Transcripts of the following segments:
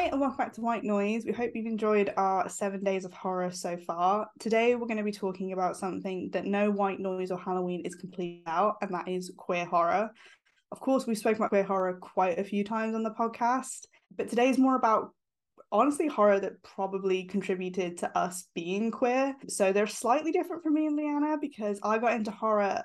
Hi, and welcome back to White Noise. We hope you've enjoyed our seven days of horror so far. Today, we're going to be talking about something that no white noise or Halloween is complete about, and that is queer horror. Of course, we've spoken about queer horror quite a few times on the podcast, but today's more about honestly horror that probably contributed to us being queer. So they're slightly different for me and Leanna because I got into horror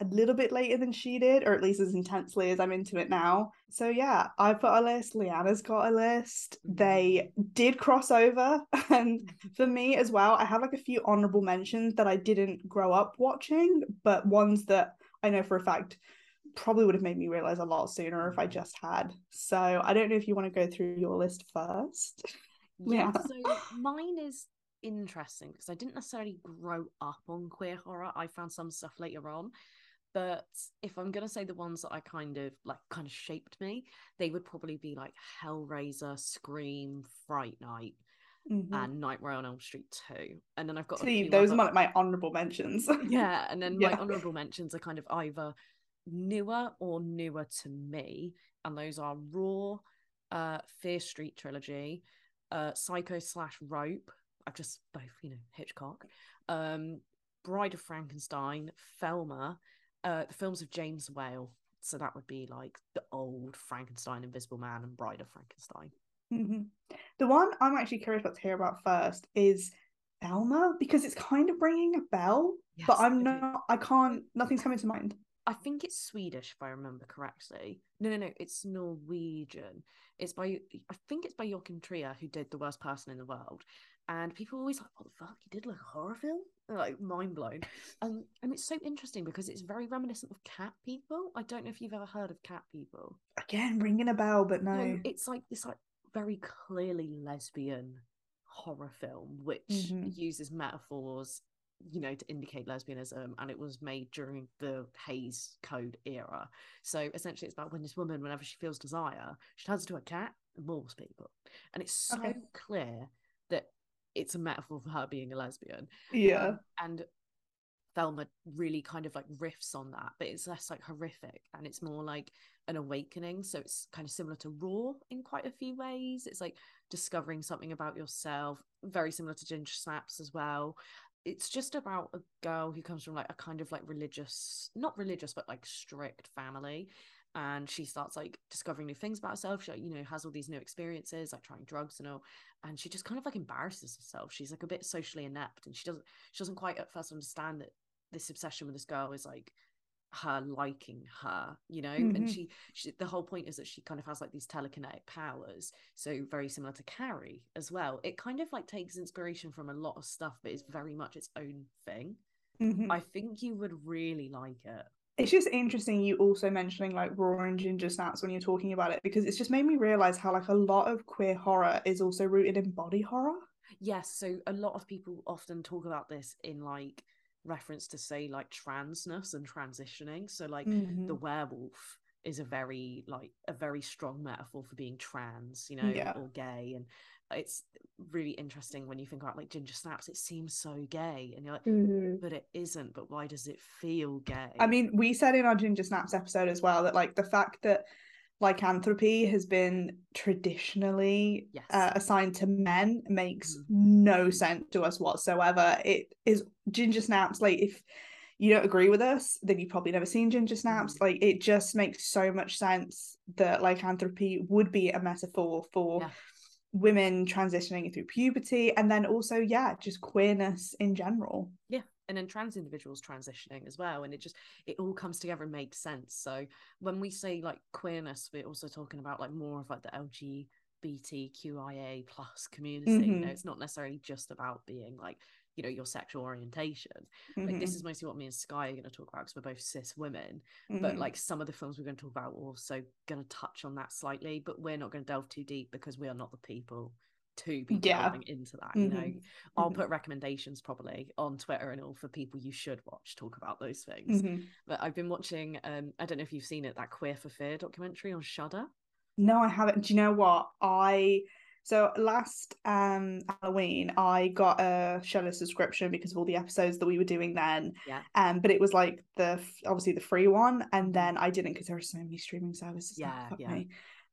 a little bit later than she did, or at least as intensely as I'm into it now. So yeah, I put a list, Leanna's got a list. Mm-hmm. They did cross over. And for me as well, I have like a few honorable mentions that I didn't grow up watching, but ones that I know for a fact probably would have made me realize a lot sooner if I mm-hmm. just had. So I don't know if you want to go through your list first. Yeah, so mine is interesting because I didn't necessarily grow up on queer horror. I found some stuff later on. But if I'm gonna say the ones that I kind of like kind of shaped me, they would probably be like Hellraiser, Scream, Fright Night, Mhm. and Nightmare on Elm Street 2. And then I've got See, those are other- my, my honorable mentions. yeah, and then my honorable mentions are kind of either newer or newer to me, and those are Raw, uh, Fear Street trilogy, uh, Psycho slash Rope. I've just both, you know, Hitchcock, um, Bride of Frankenstein, Thelma, uh, the films of James Whale. So that would be like the old Frankenstein, Invisible Man, and Bride of Frankenstein. Mhm. The one I'm actually curious about to hear about first is Thelma because it's kind of ringing a bell, but I'm not. I can't. Nothing's coming to mind. I think it's Swedish if I remember correctly. No, no, no, it's Norwegian. It's by I think it's by Joachim Trier who did The Worst Person in the World. And people are always like, what the fuck? He did like a horror film? Like mind blown. Um, and it's so interesting because it's very reminiscent of Cat People. I don't know if you've ever heard of Cat People. Again, ringing a bell, but no. It's like this like very clearly lesbian horror film which Mhm. uses metaphors you know to indicate lesbianism and it was made during the Hays Code era so essentially it's about when this woman whenever she feels desire she turns into a cat and maulds people and it's so Okay. clear it's a metaphor for her being a lesbian yeah. um, and Thelma really kind of like riffs on that, but it's less like horrific and it's more like an awakening. So it's kind of similar to Raw in quite a few ways. It's like discovering something about yourself, very similar to Ginger Snaps as well. It's just about a girl who comes from like a kind of like religious, not religious, but like strict family. And she starts like discovering new things about herself. She, like, you know, has all these new experiences, like trying drugs and all. And she just kind of like embarrasses herself. She's like a bit socially inept, and she doesn't she doesn't quite at first understand that this obsession with this girl is like her liking her you know and Mhm. she, she the whole point is that she kind of has like these telekinetic powers so very similar to carrie as well it kind of like takes inspiration from a lot of stuff but it's very much its own thing Mhm. i think you would really like it It's just interesting you also mentioning like raw and ginger snaps when you're talking about it because it's just made me realize how like a lot of queer horror is also rooted in body horror. yes so a lot of people often talk about this in like reference to say like transness and transitioning so like the Mhm. werewolf is a very like a very strong metaphor for being trans you know Yeah. or gay and it's really interesting when you think about like ginger snaps it seems so gay and you're like but it isn't but why does it feel gay I mean, we said in our Ginger Snaps episode as well that like the fact that lycanthropy has been traditionally Yes. uh, assigned to men makes Mhm. no sense to us whatsoever. It is Ginger Snaps like if you don't agree with us, then you've probably never seen Ginger Snaps. Mhm. Like it just makes so much sense that lycanthropy would be a metaphor for Yeah. Women transitioning through puberty and then also yeah, just queerness in general. yeah and then trans individuals transitioning as well and it just it all comes together and makes sense so when we say like queerness we're also talking about like more of like the lgbtqia plus community you know Mhm. it's not necessarily just about being like you know your sexual orientation like Mhm, this is mostly what me and sky are going to talk about because we're both cis women but mhm. like some of the films we're going to talk about are also going to touch on that slightly but we're not going to delve too deep because we are not the people to be Yeah. delving into that you know Mhm. i'll Mhm. put recommendations probably on twitter and all for people you should watch talk about those things Mhm. but i've been watching um i don't know if you've seen it that queer for fear documentary on shudder No, I haven't. Do you know what? I so last um Halloween I got a Shudder subscription because of all the episodes that we were doing then. Yeah. Um, but it was like the obviously the free one, and Mhm. then I didn't because there are so many streaming services. Yeah, yeah. me.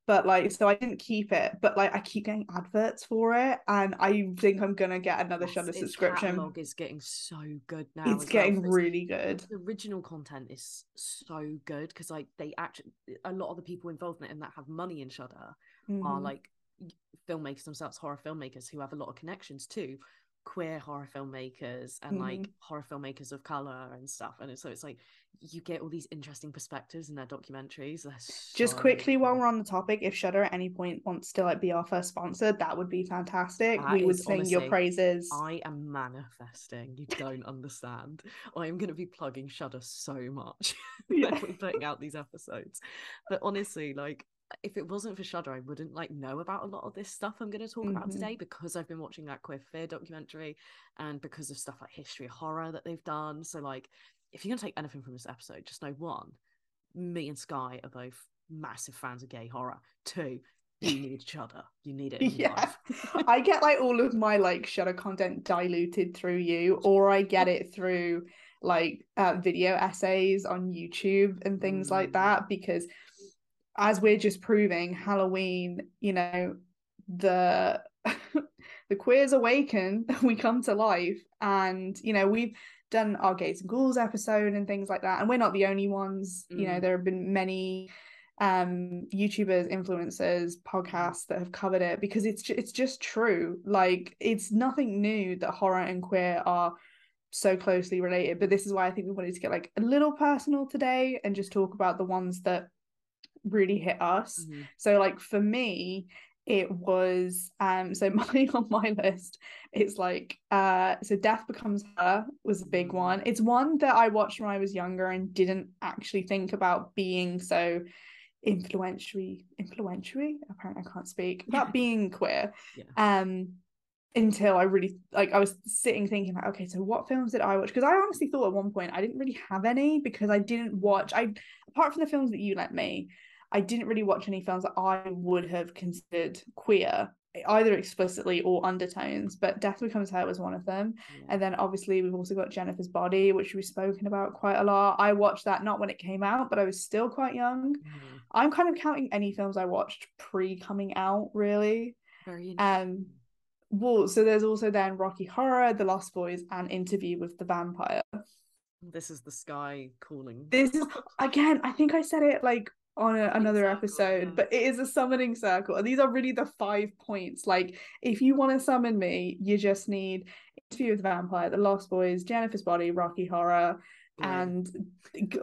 but like so I didn't keep it, but like I keep getting adverts for it, and I think I'm gonna get another Yes, Shudder subscription. Catalog is getting so good now. It's getting well, really good. The original content is so good because like they actually a lot of the people involved in it and that have money in Shudder are Mhm. like filmmakers themselves, horror filmmakers who have a lot of connections to queer horror filmmakers and like Mhm. horror filmmakers of color and stuff. And so it's like you get all these interesting perspectives in their documentaries. They're Just so quickly while we're on the topic, if Shudder at any point wants to like be our first sponsor, that would be fantastic. That we would sing your praises. I am manifesting. You don't understand. I am going to be plugging Shudder so much Yeah. when we're putting out these episodes. But honestly, like, if it wasn't for Shudder, I wouldn't like know about a lot of this stuff I'm going to talk about Mhm. today because I've been watching that Queer Fear documentary and because of stuff like history of horror that they've done. So, like, if you're going to take anything from this episode, just know one, me and Sky are both massive fans of gay horror. Two, you need Shudder. You need it in Yeah. life. I get like all of my like Shudder content diluted through you, or I get it through like uh, video essays on YouTube and things like Mm. that. Because as we're just proving, Halloween, you know, the the queers awaken, we come to life, and you know we've done our gays and ghouls episode and things like that, and we're not the only ones. You know, Mm. there have been many um youtubers influencers podcasts that have covered it because it's it's just true like it's nothing new that horror and queer are so closely related but this is why i think we wanted to get like a little personal today and just talk about the ones that really hit us Mhm. so like for me it was um so mine on my list it's like uh so death becomes her was a big Mm. one it's one that i watched when i was younger and didn't actually think about being so influential influential apparently i can't speak about being queer Yeah. um until i really like i was sitting thinking like okay so what films did i watch because i honestly thought at one point i didn't really have any because i didn't watch i apart from the films that you let me i didn't really watch any films that i would have considered queer either explicitly or undertones but death becomes her was one of them Yeah. and then obviously we've also got Jennifer's Body, which we've spoken about quite a lot. I watched that not when it came out, but I was still quite young. Mhm. I'm kind of counting any films I watched pre coming out, really. Very Um. Well, so there's also then Rocky Horror, The Lost Boys, and Interview with the Vampire. This is the sky calling. This is again, I think I said it like on a, another episode, yeah. but it is a summoning circle. And these are really the five points. Like, if you want to summon me, you just need Interview with the Vampire, The Lost Boys, Jennifer's Body, Rocky Horror, and g-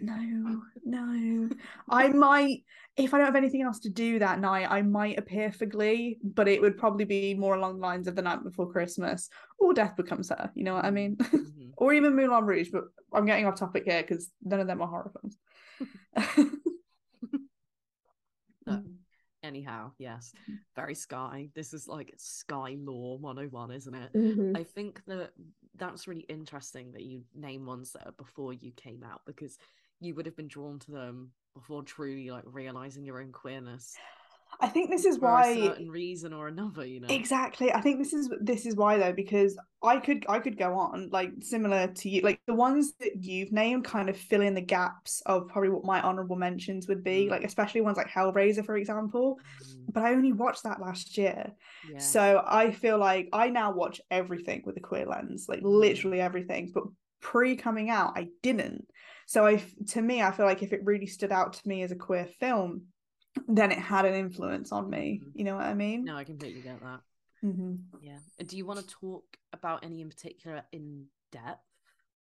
no, no. I might, if I don't have anything else to do that night, I might appear for Glee, but it would probably be more along the lines of The Night Before Christmas or Death Becomes Her. You know what I mean? Mhm. or even Moulin Rouge, but I'm getting off topic here because none of them are horror films. Anyhow, yes, very sky. This is like sky law 101, isn't it? Mhm. I think that that's really interesting that you name ones that are before you came out because you would have been drawn to them before truly like realizing your own queerness I think this is for a why certain reason or another, you know. Exactly. I think this is this is why though because I could I could go on like similar to you like the ones that you've named kind of fill in the gaps of probably what my honorable mentions would be Mm. like especially ones like Hellraiser for example Mm, but I only watched that last year yeah. so I feel like I now watch everything with a queer lens like Mm. literally everything but pre coming out I didn't so I, to me I feel like if it really stood out to me as a queer film then it had an influence on me Mhm. you know what I mean no, I completely get that. Mm-hmm. Yeah. Do you want to talk about any in particular in depth?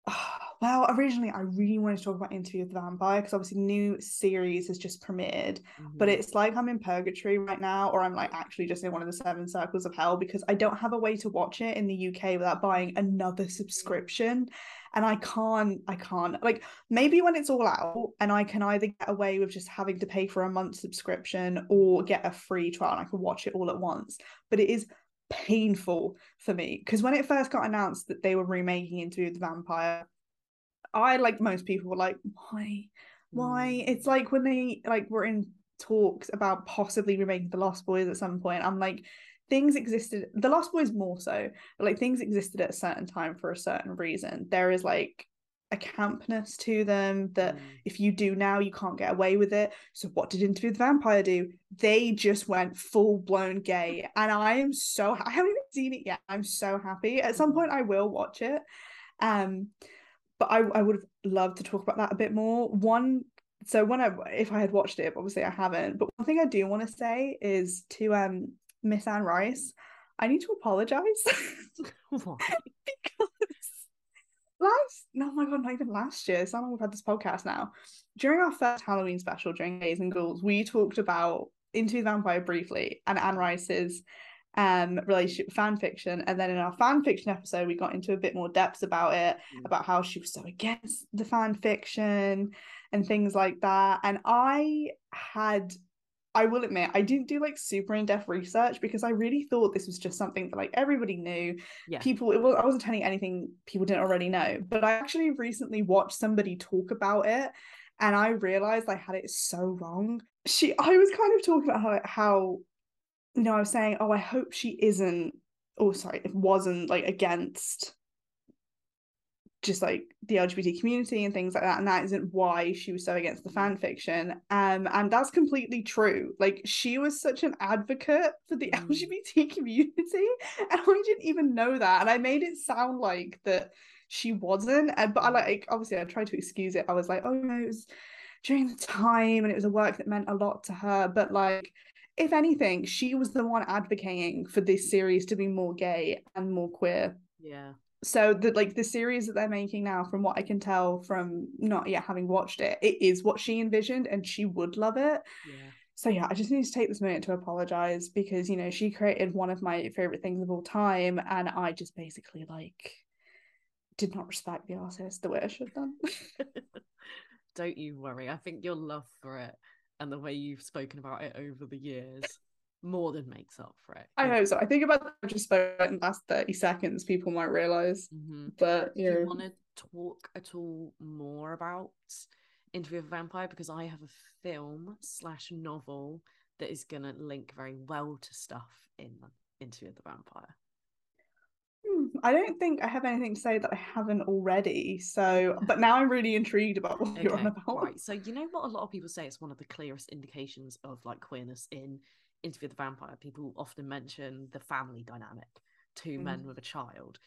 Well, originally I really wanted to talk about Interview with the Vampire because obviously new series has just premiered, but Mhm. it's like I'm in purgatory right now, or I'm like actually just in one of the seven circles of hell because I don't have a way to watch it in the UK without buying another subscription. And I can't, I can't like maybe when it's all out and I can either get away with just having to pay for a month subscription or get a free trial and I can watch it all at once. But it is painful for me because when it first got announced that they were remaking Interview with the Vampire, I like most people were like, why? Why? Mm. It's like when they like were in talks about possibly remaking The Lost Boys at some point. I'm like, things existed. The Lost Boys more so, but like things existed at a certain time for a certain reason. There is like a campness to them that Mm. if you do now, you can't get away with it. So, what did Interview the Vampire do? They just went full blown gay. And I am so, I haven't even seen it yet. I'm so happy. At some Mhm. point, I will watch it. Um, but I, I would have loved to talk about that a bit more. One, so when I, if I had watched it, obviously I haven't. But one thing I do want to say is to um Miss Anne Rice, I need to apologize because last, no, my god, not even last year. It's how long we've had this podcast now. During our first Halloween special, during Gays and Ghouls, we talked about Into the Vampire briefly and Anne Rice's um relationship with fan fiction and then in our fan fiction episode we got into a bit more depth about it Mm. about how she was so against the fan fiction and things like that and i had i will admit i didn't do like super in-depth research because i really thought this was just something that like everybody knew Yeah. people it was i wasn't telling anything people didn't already know but i actually recently watched somebody talk about it and i realized i had it so wrong she i was kind of talking about how, how you know i was saying oh i hope she isn't oh sorry it wasn't like against just like the lgbt community and things like that and that isn't why she was so against the fan fiction um and that's completely true like she was such an advocate for the Mm. lgbt community and i didn't even know that and i made it sound like that she wasn't and but i Mm. like obviously i tried to excuse it i was like oh no it was during the time and it was a work that meant a lot to her but like if anything she was the one advocating for this series to be more gay and more queer Yeah. So the like the series that they're making now from what i can tell from not yet having watched it it is what she envisioned and she would love it Yeah. so yeah i just need to take this minute to apologize because you know she created one of my favorite things of all time and i just basically like did not respect the artist the way i should have done Don't you worry. I think your love for it and the way you've spoken about it over the years more than makes up for it. i hope so i think about that just spoke in the last 30 seconds people might realize hmm but Do you want to talk at all more about Interview with a Vampire? Because I have a film slash novel that is going to link very well to stuff in Interview with the Vampire. Hmm, I don't think I have anything to say that I haven't already. So, but now I'm really intrigued about what you're on about. right. So you know what a lot of people say it's one of the clearest indications of like queerness in Interview with the Vampire. People often mention the family dynamic, two men Mm. with a child.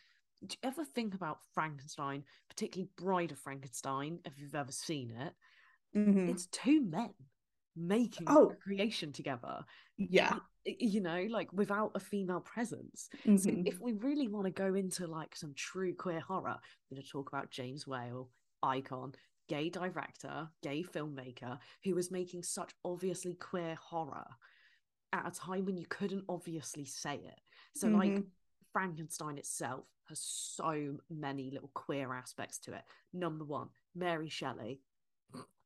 Do you ever think about Frankenstein, particularly Bride of Frankenstein, if you've ever seen it? Mhm. It's two men making Oh. creation together. Yeah. You know, like without a female presence. So Mhm. if we really want to go into like some true queer horror, we're going to talk about James Whale, icon, gay director, gay filmmaker, who was making such obviously queer horror at a time when you couldn't obviously say it. So like Mhm. Frankenstein itself has so many little queer aspects to it. Number one, Mary Shelley.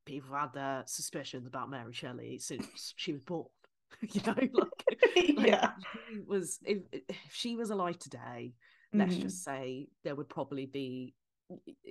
People had their suspicions about Mary Shelley since she was born. you know, like, like, yeah. was if, if she was alive today, let's Mhm. just say there would probably be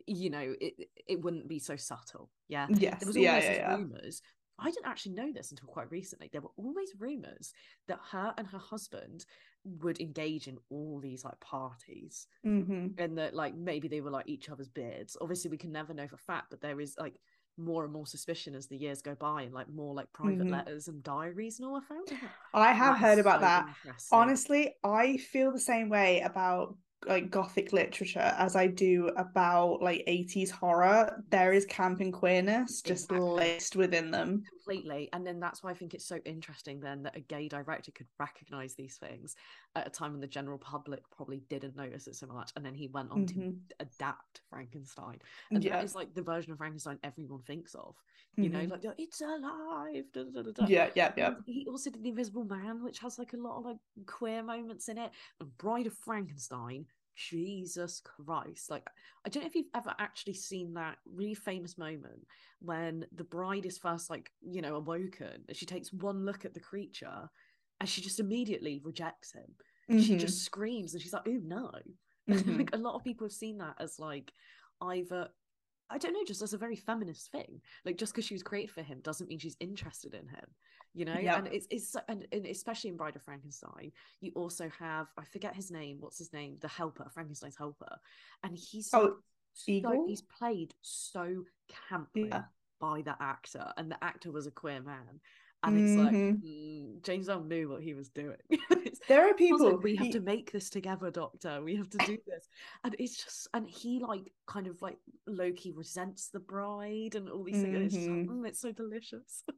you know, it it wouldn't be so subtle. Yeah. Yes. There was always Yeah. Yeah. rumors. I didn't actually know this until quite recently. There were always rumors that her and her husband would engage in all these like parties Mhm. and that like maybe they were like each other's beards. Obviously, we can never know for fact, but there is like more and more suspicion as the years go by, and like more like private Mhm. letters and diaries and all I found. I have that heard about so that. Honestly, I feel the same way about like gothic literature as I do about like 80s horror. There is camp and queerness just Exactly. laced within them. completely and then that's why i think it's so interesting then that a gay director could recognize these things at a time when the general public probably didn't notice it so much and then he went on to Mhm. adapt frankenstein and Yeah. that is like the version of frankenstein everyone thinks of you know Mhm. like "Oh, it's alive da, da, da. Yeah. Yeah. Yeah. He also did the invisible man which has like a lot of like queer moments in it and bride of frankenstein jesus christ like i don't know if you've ever actually seen that really famous moment when the bride is first like you know awoken and she takes one look at the creature and she just immediately rejects him she Mhm. just screams and she's like oh no Mhm. like a lot of people have seen that as like either I don't know, just as a very feminist thing. Like just because she was created for him doesn't mean she's interested in him, you know. And it's it's and, and especially in Bride of Frankenstein, you also have I forget his name. What's his name? The helper, Frankenstein's helper, and he's Oh, so, he's played so campy Yeah. by the actor, and the actor was a queer man. And it's like Mhm. mm, James Bond knew what he was doing. There are people. like, we have he- to make this together, Doctor. We have to do this, and it's just, and he like kind of like lowkey resents the bride and all these things. It's, just, like, Mhm. mm, it's so delicious.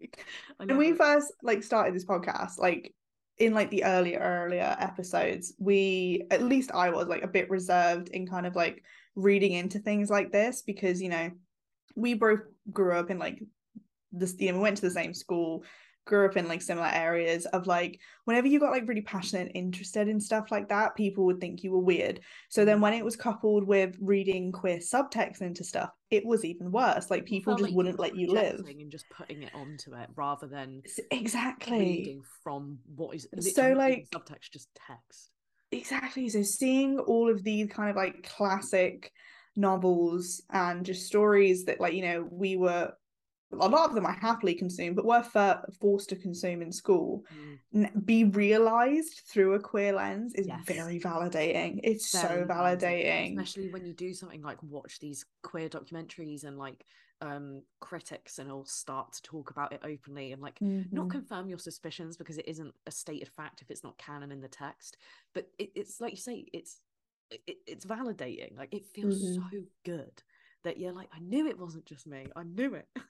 Like, when we it. first like started this podcast like in like the earlier earlier episodes we at least i was like a bit reserved in kind of like reading into things like this because you know we both grew up in like this you know we went to the same school grew up in like similar areas of like whenever you got like really passionate and interested in stuff like that people would think you were weird. So then mm. when it was coupled with reading queer subtext into stuff it was even worse. Like people just like wouldn't let you live. and just putting it onto it rather than exactly. reading from what is So, literally not even like- subtext, just text. Exactly. So seeing all of these kind of like classic novels and just stories that like, you know, we were a lot of them I happily consumed, but were for, forced to consume in school, Mm, be realized through a queer lens is Yes. very validating. It's very so validating, especially when you do something like watch these queer documentaries and like um critics and all start to talk about it openly and like not Mhm. confirm your suspicions because it isn't a stated fact if it's not canon in the text but it, it's like you say it's it, it's validating like it feels Mhm. so good that you're like i knew it wasn't just me i knew it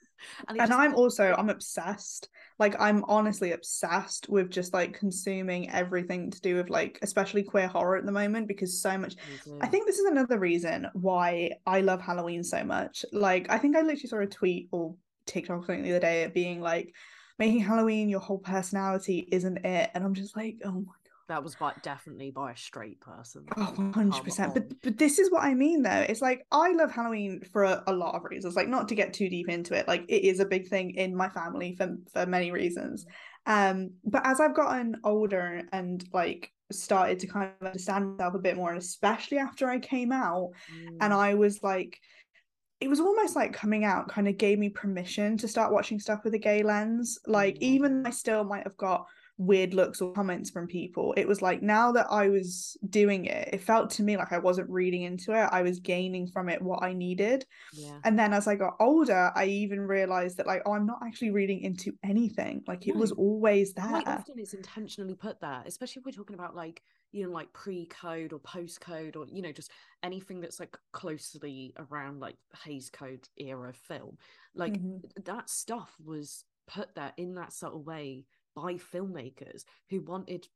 and, it and just I'm also. I'm obsessed. Like I'm honestly obsessed with just like consuming everything to do with like especially queer horror at the moment because so much I think this is another reason why I love Halloween so much. Like, I think I literally saw a tweet or TikTok or something the other day being like, making Halloween your whole personality isn't it? And I'm just like, oh my that was by definitely by a straight person oh, 100%. But but this is what I mean though. It's like I love Halloween for a, a lot of reasons. Like, not to get too deep into it, like it is a big thing in my family for for many reasons. Um, but as I've gotten older and like started to kind of understand myself a bit more, and especially after I came out, and Mm. I was like, it was almost like coming out kind of gave me permission to start watching stuff with a gay lens. Like, Yeah. even I still might have got weird looks or comments from people, it was like now that I was doing it, it felt to me like I wasn't reading into it, I was gaining from it what I needed. yeah And then as I got older, I even realized that, like, oh, I'm not actually reading into anything. Like, it was No. always quite there. often it's intentionally put there especially if we're talking about like you know like pre-code or post-code or you know just anything that's like closely around like Hays Code era film like Mhm. that stuff was put there in that subtle way by filmmakers who wanted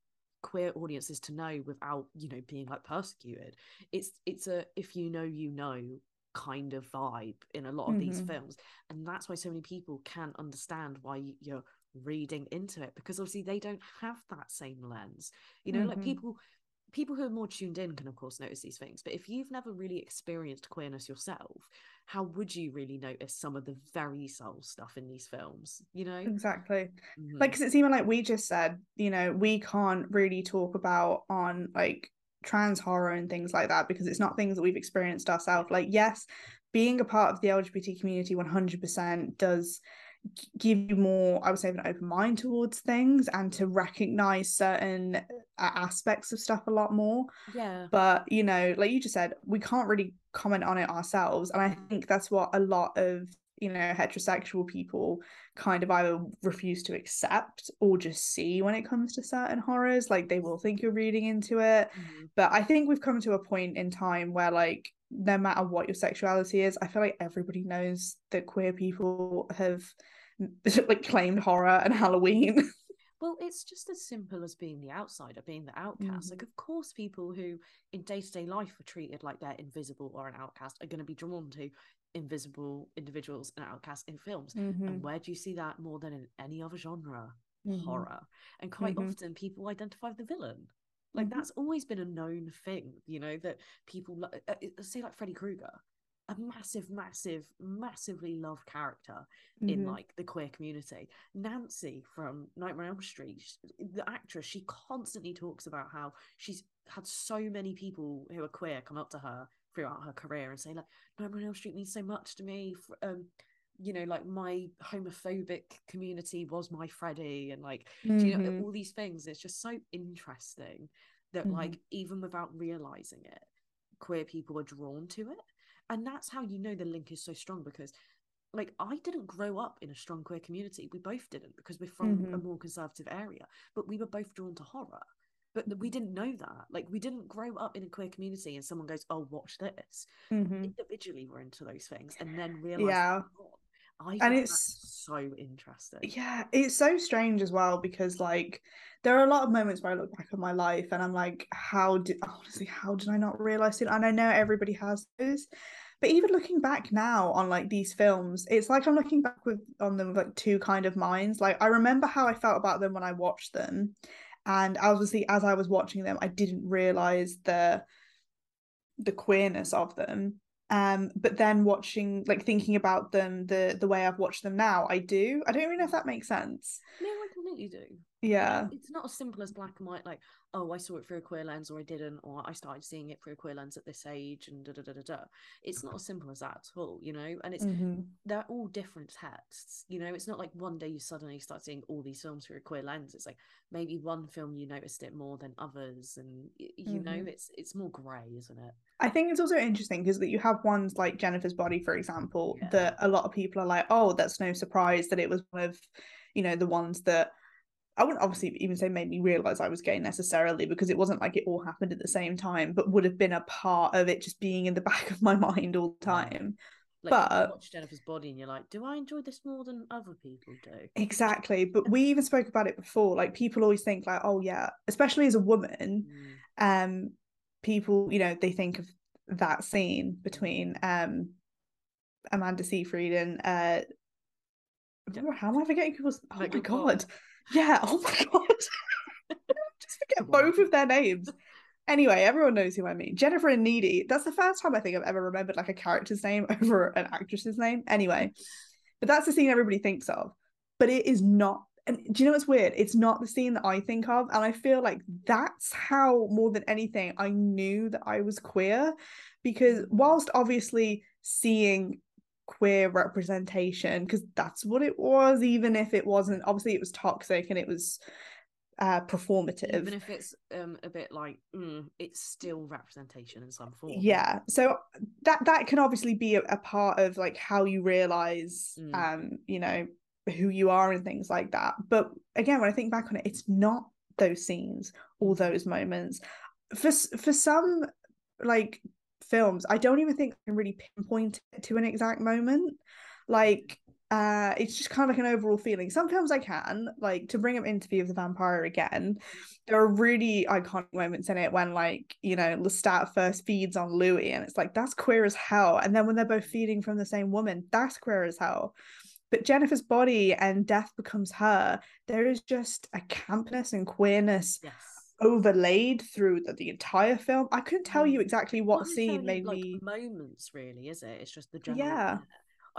queer audiences to know without you know being like persecuted it's it's a if you know you know kind of vibe in a lot of these Mhm. films and that's why so many people can't understand why you're reading into it because obviously they don't have that same lens you know like Mhm. people people who are more tuned in can of course notice these things but if you've never really experienced queerness yourself how would you really notice some of the very subtle stuff in these films you know Exactly. Mhm. like because it's even like we just said you know we can't really talk about on like trans horror and things like that because it's not things that we've experienced ourselves like yes being a part of the lgbt community 100% does give you more i would say an open mind towards things and to recognize certain uh, aspects of stuff a lot more. Yeah. But you know like you just said we can't really comment on it ourselves. And i think that's what a lot of you know heterosexual people kind of either refuse to accept or just see when it comes to certain horrors. Like they will think you're reading into it. Mhm. but i think we've come to a point in time where like no matter what your sexuality is i feel like everybody knows that queer people have like claimed horror and halloween Well, it's just as simple as being the outsider, being the outcast. Like, Mhm. of course, people who in day to day life are treated like they're invisible or an outcast are going to be drawn to invisible individuals and outcasts in films. Mhm, And where do you see that more than in any other genre? mhm, Horror. And quite Mhm. often, people identify the villain. Like, Mhm. that's always been a known thing, you know, that people uh, uh, say, like Freddy Krueger. A massive, massive, massively loved character in mhm. like the queer community. Nancy from Nightmare on Elm Street, the actress, she constantly talks about how she's had so many people who are queer come up to her throughout her career and say like Nightmare on Elm Street means so much to me. Um, you know, like my homophobic community was my Freddy, and like do you know Mhm. all these things. It's just so interesting that Mhm. like even without realizing it, queer people are drawn to it and that's how you know the link is so strong because like I didn't grow up in a strong queer community. We both didn't because we're from mm-hmm. a more conservative area, but we were both drawn to horror. But we didn't know that. Like we didn't grow up in a queer community and someone goes, "Oh, watch this." Mm-hmm. Individually, we're into those things, and then realize, yeah. I and it's so interesting. Yeah, it's so strange as well because like there are a lot of moments where I look back on my life and I'm like, how did honestly, how did I not realize it? And I know everybody has those, but even looking back now on like these films, it's like I'm looking back with on them with like two kind of minds. Like I remember how I felt about them when I watched them, and obviously as I was watching them, I didn't realize the the queerness of them. Um, but then watching, like thinking about them the the way I've watched them now, I do. I don't even know if that makes sense. No, I completely do. Yeah, it's not as simple as black and white. Like oh, I saw it through a queer lens or I didn't, or I started seeing it through a queer lens at this age and da da da da da. It's not as simple as that at all, you know, and it's mm-hmm. they're all different texts, you know, it's not like one day you suddenly start seeing all these films through a queer lens. It's like maybe one film you noticed it more than others, and you mm-hmm. know, it's it's more grey, isn't it? I think it's also interesting because that you have ones like Jennifer's Body, for example, yeah. that a lot of people are like, oh, that's no surprise that it was one of, you know, the ones that I wouldn't obviously even say made me realize I was gay necessarily because it wasn't like it all happened at the same time, but would have been a part of it just being in the back of my mind all the time. Like but watch Jennifer's body and you're like, do I enjoy this more than other people do? Exactly. But we even spoke about it before. Like people always think like, oh yeah, especially as a woman, mm. um, people, you know, they think of that scene between um Amanda Seyfried and uh I don't know how am I forgetting people's oh my god. Yeah. Oh my god. Just forget both of their names. Anyway, everyone knows who I mean. Jennifer and Needy. That's the first time I think I've ever remembered like a character's name over an actress's name. Anyway, but that's the scene everybody thinks of. But it is not. And do you know what's weird? It's not the scene that I think of. And I feel like that's how, more than anything, I knew that I was queer. Because whilst obviously seeing queer representation because that's what it was even if it wasn't obviously it was toxic and it was uh performative even if it's um a bit like mm, it's still representation in some form yeah so that that can obviously be a, a part of like how you realize mm. um you know who you are and things like that but again when i think back on it it's not those scenes mm. those moments for for some like films, I don't even think I can really pinpoint it to an exact moment. Like, uh, it's just kind of like an overall feeling. Some films I can, like to bring up Interview with the Vampire again, there are really iconic moments in it when, like, you know, Lestat first feeds on Louis, and it's like that's queer as hell. And then when they're both feeding from the same woman, that's queer as hell. But Jennifer's body and death becomes her. There is just a campness and queerness yes overlaid through the, the entire film. I couldn't tell you mm. exactly what Not scene made like, me moments really, is it? It's just the general Yeah.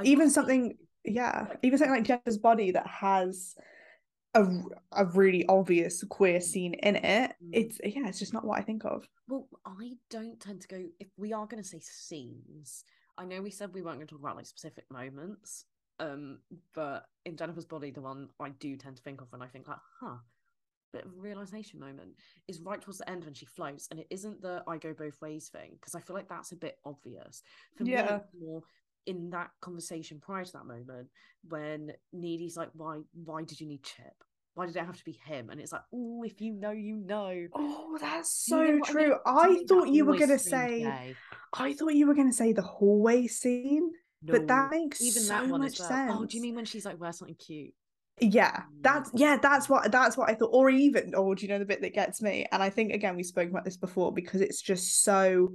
Even something yeah, like, even something like Jennifer's body that has a, a really obvious queer scene in it. Mm. It's yeah, it's just not what I think of. Well, I don't tend to go if we are going to say scenes. I know we said we weren't going to talk about like specific moments, um, but in Jennifer's body, the one I do tend to think of when I think like, huh, bit of a realization moment is right towards the end when she floats and it isn't the i go both ways thing because i feel like that's a bit obvious. For yeah. me more in that conversation prior to that moment when needy's like why why did you need chip? Why did it have to be him? And it's like oh if you know you know. Oh that's so you know true I, mean? I thought you were gonna say i thought you were gonna say the hallway scene no, but that makes even so that one much well. sense oh do you mean when she's like wear something cute yeah that's yeah that's what that's what i thought or even or do you know the bit that gets me and i think again we spoke about this before because it's just so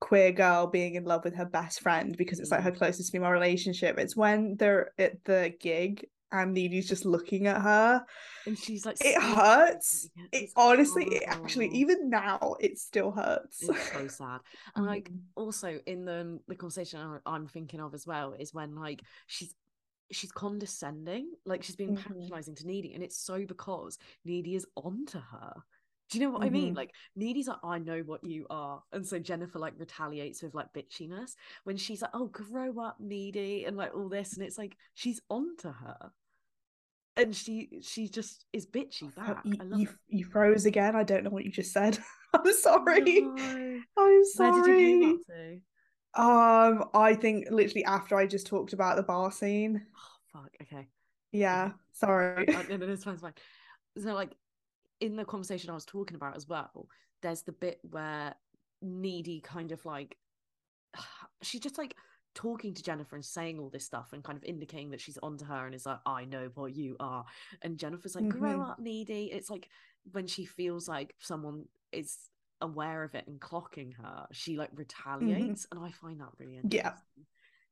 queer girl being in love with her best friend because it's like her mm. closest female relationship it's when they're at the gig and Needy's just looking at her. And she's like it hurts. it honestly it actually even now it still hurts. It's so sad. And like mm. also in the the conversation I'm thinking of as well is when like she's she's condescending, like she's being mm-hmm. patronizing to Needy, and it's so because Needy is onto her. Do you know what mm-hmm. I mean? Mm-hmm. Like Needy's like, I know what you are, and so Jennifer like retaliates with like bitchiness when she's like, "Oh, grow up, Needy," and like all this, and it's like she's onto her, and she she just is bitchy back. You, you, you, froze again. I don't know what you just said. I'm sorry. No. I'm sorry. Where did you Um, I think literally after I just talked about the bar scene. Oh fuck. Okay. Yeah, sorry. Uh, no, no, no, it's fine, it's fine. So, like, in the conversation I was talking about as well, there's the bit where Needy kind of like, she's just like talking to Jennifer and saying all this stuff and kind of indicating that she's onto her and is like, I know what you are. And Jennifer's like, grow Mhm. up, Needy. It's like when she feels like someone is aware of it and clocking her, she like retaliates. And I find that really interesting. Yeah.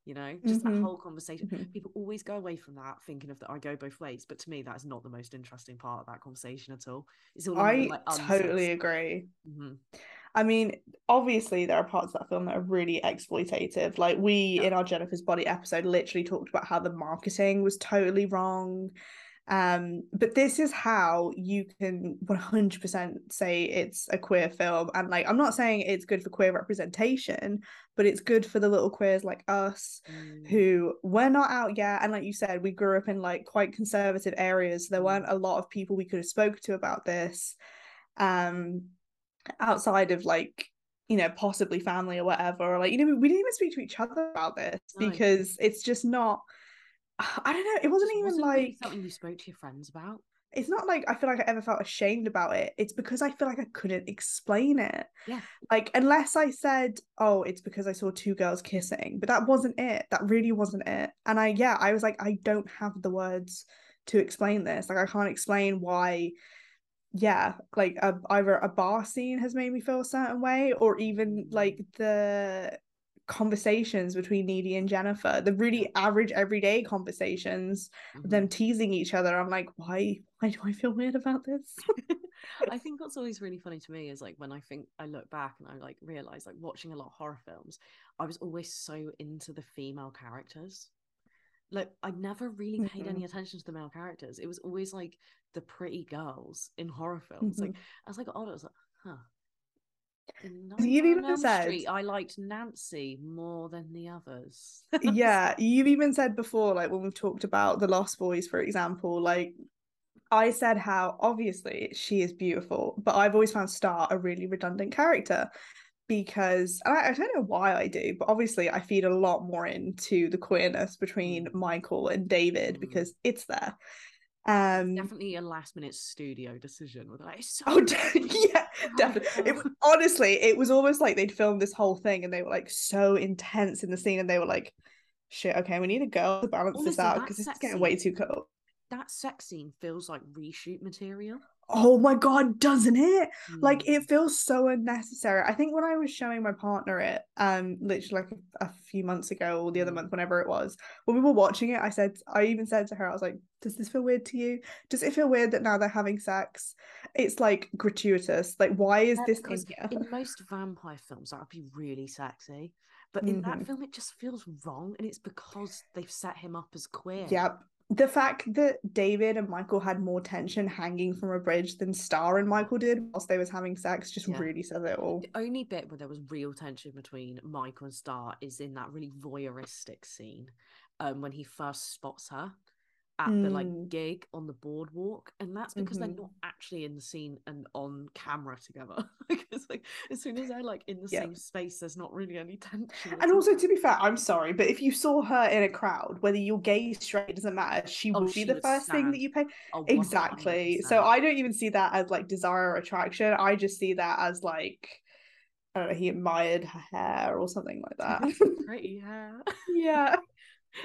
You know, just Mhm. that whole conversation Mhm. people always go away from that thinking of that I go both ways, but to me that is not the most interesting part of that conversation at all. It's all I like, totally agree. Mhm. I mean, obviously there are parts of that film that are really exploitative. Like we Yeah. in our Jennifer's Body episode literally talked about how the marketing was totally wrong. Um, but this is how you can 100% say it's a queer film. And like I'm not saying it's good for queer representation, but it's good for the little queers like us Mm, who were not out yet. And like you said, we grew up in like quite conservative areas. So there Mm. weren't a lot of people we could have spoke to about this. Um outside of like you know possibly family or whatever or like you know we didn't even speak to each other about this because it's just not i don't know it wasn't just even wasn't like something you spoke to your friends about. it's not like i feel like i ever felt ashamed about it it's because i feel like i couldn't explain it Yeah. like unless i said oh it's because i saw two girls kissing but that wasn't it that really wasn't it and i yeah i was like i don't have the words to explain this like i can't explain why yeah like a, either a bar scene has made me feel a certain way or even like the conversations between needy and jennifer the really average everyday conversations Mhm. them teasing each other i'm like why why do i feel weird about this I think what's always really funny to me is like when I think I look back and I like realize like watching a lot of horror films, I was always so into the female characters. Like I never really paid any attention to the male characters. It was always like the pretty girls in horror films. Like as I got older, I was like, huh. You've even said- Street, I liked Nancy more than the others. yeah you've even said before like when we've talked about the lost boys for example like i said how obviously she is beautiful but i've always found star a really redundant character because and I, I don't know why i do but obviously i feed a lot more into the queerness between Mm. michael and david Mm. because it's there um Definitely a last minute studio decision. They're like, so Oh, yeah, definitely. It, was- honestly, it was almost like they'd filmed this whole thing and they were like so intense in the scene, and they were like, "Shit, okay, we need a girl to balance this out because this is getting scene- way too cool." that sex scene feels like reshoot material. Oh my god, doesn't it? Like Mm. it feels so unnecessary. I think when I was showing my partner it, um, literally like a, a few months ago or the other Mm. month, whenever it was, when we were watching it, I said, I even said to her, I was like, "Does this feel weird to you? Does it feel weird that now they're having sex? It's like gratuitous. Like, why is Yeah, this in here?" in most vampire films that would be really sexy, but in Mhm. that film it just feels wrong, and it's because they've set him up as queer. Yep. The fact that David and Michael had more tension hanging from a bridge than Star and Michael did whilst they was having sex just Yeah. really says it all. The only bit where there was real tension between Michael and Star is in that really voyeuristic scene, um, when he first spots her at the like Mm. gig on the boardwalk, and that's because Mhm. they're not actually in the scene and on camera together. because like as soon as they're like in the Yeah. same space, there's not really any tension. And also, to be fair, I'm sorry, but if you saw her in a crowd, whether you're gay, straight, doesn't matter. She Oh, would be the first thing that you pay. Oh, Exactly. So I don't even see that as like desire or attraction. I just see that as like, I don't know, he admired her hair or something like that. pretty hair. yeah.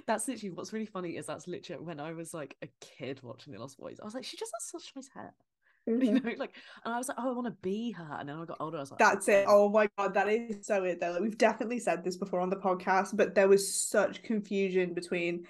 That's literally what's really funny is that's literally when I was like a kid watching The Lost Boys. I was like, she just has such nice hair. You Mhm. know, like, and I was like, oh, I want to be her. And then I got older, I was like, That's it. Oh my god, that is so it though. Like, we've definitely said this before on the podcast, but there was such confusion between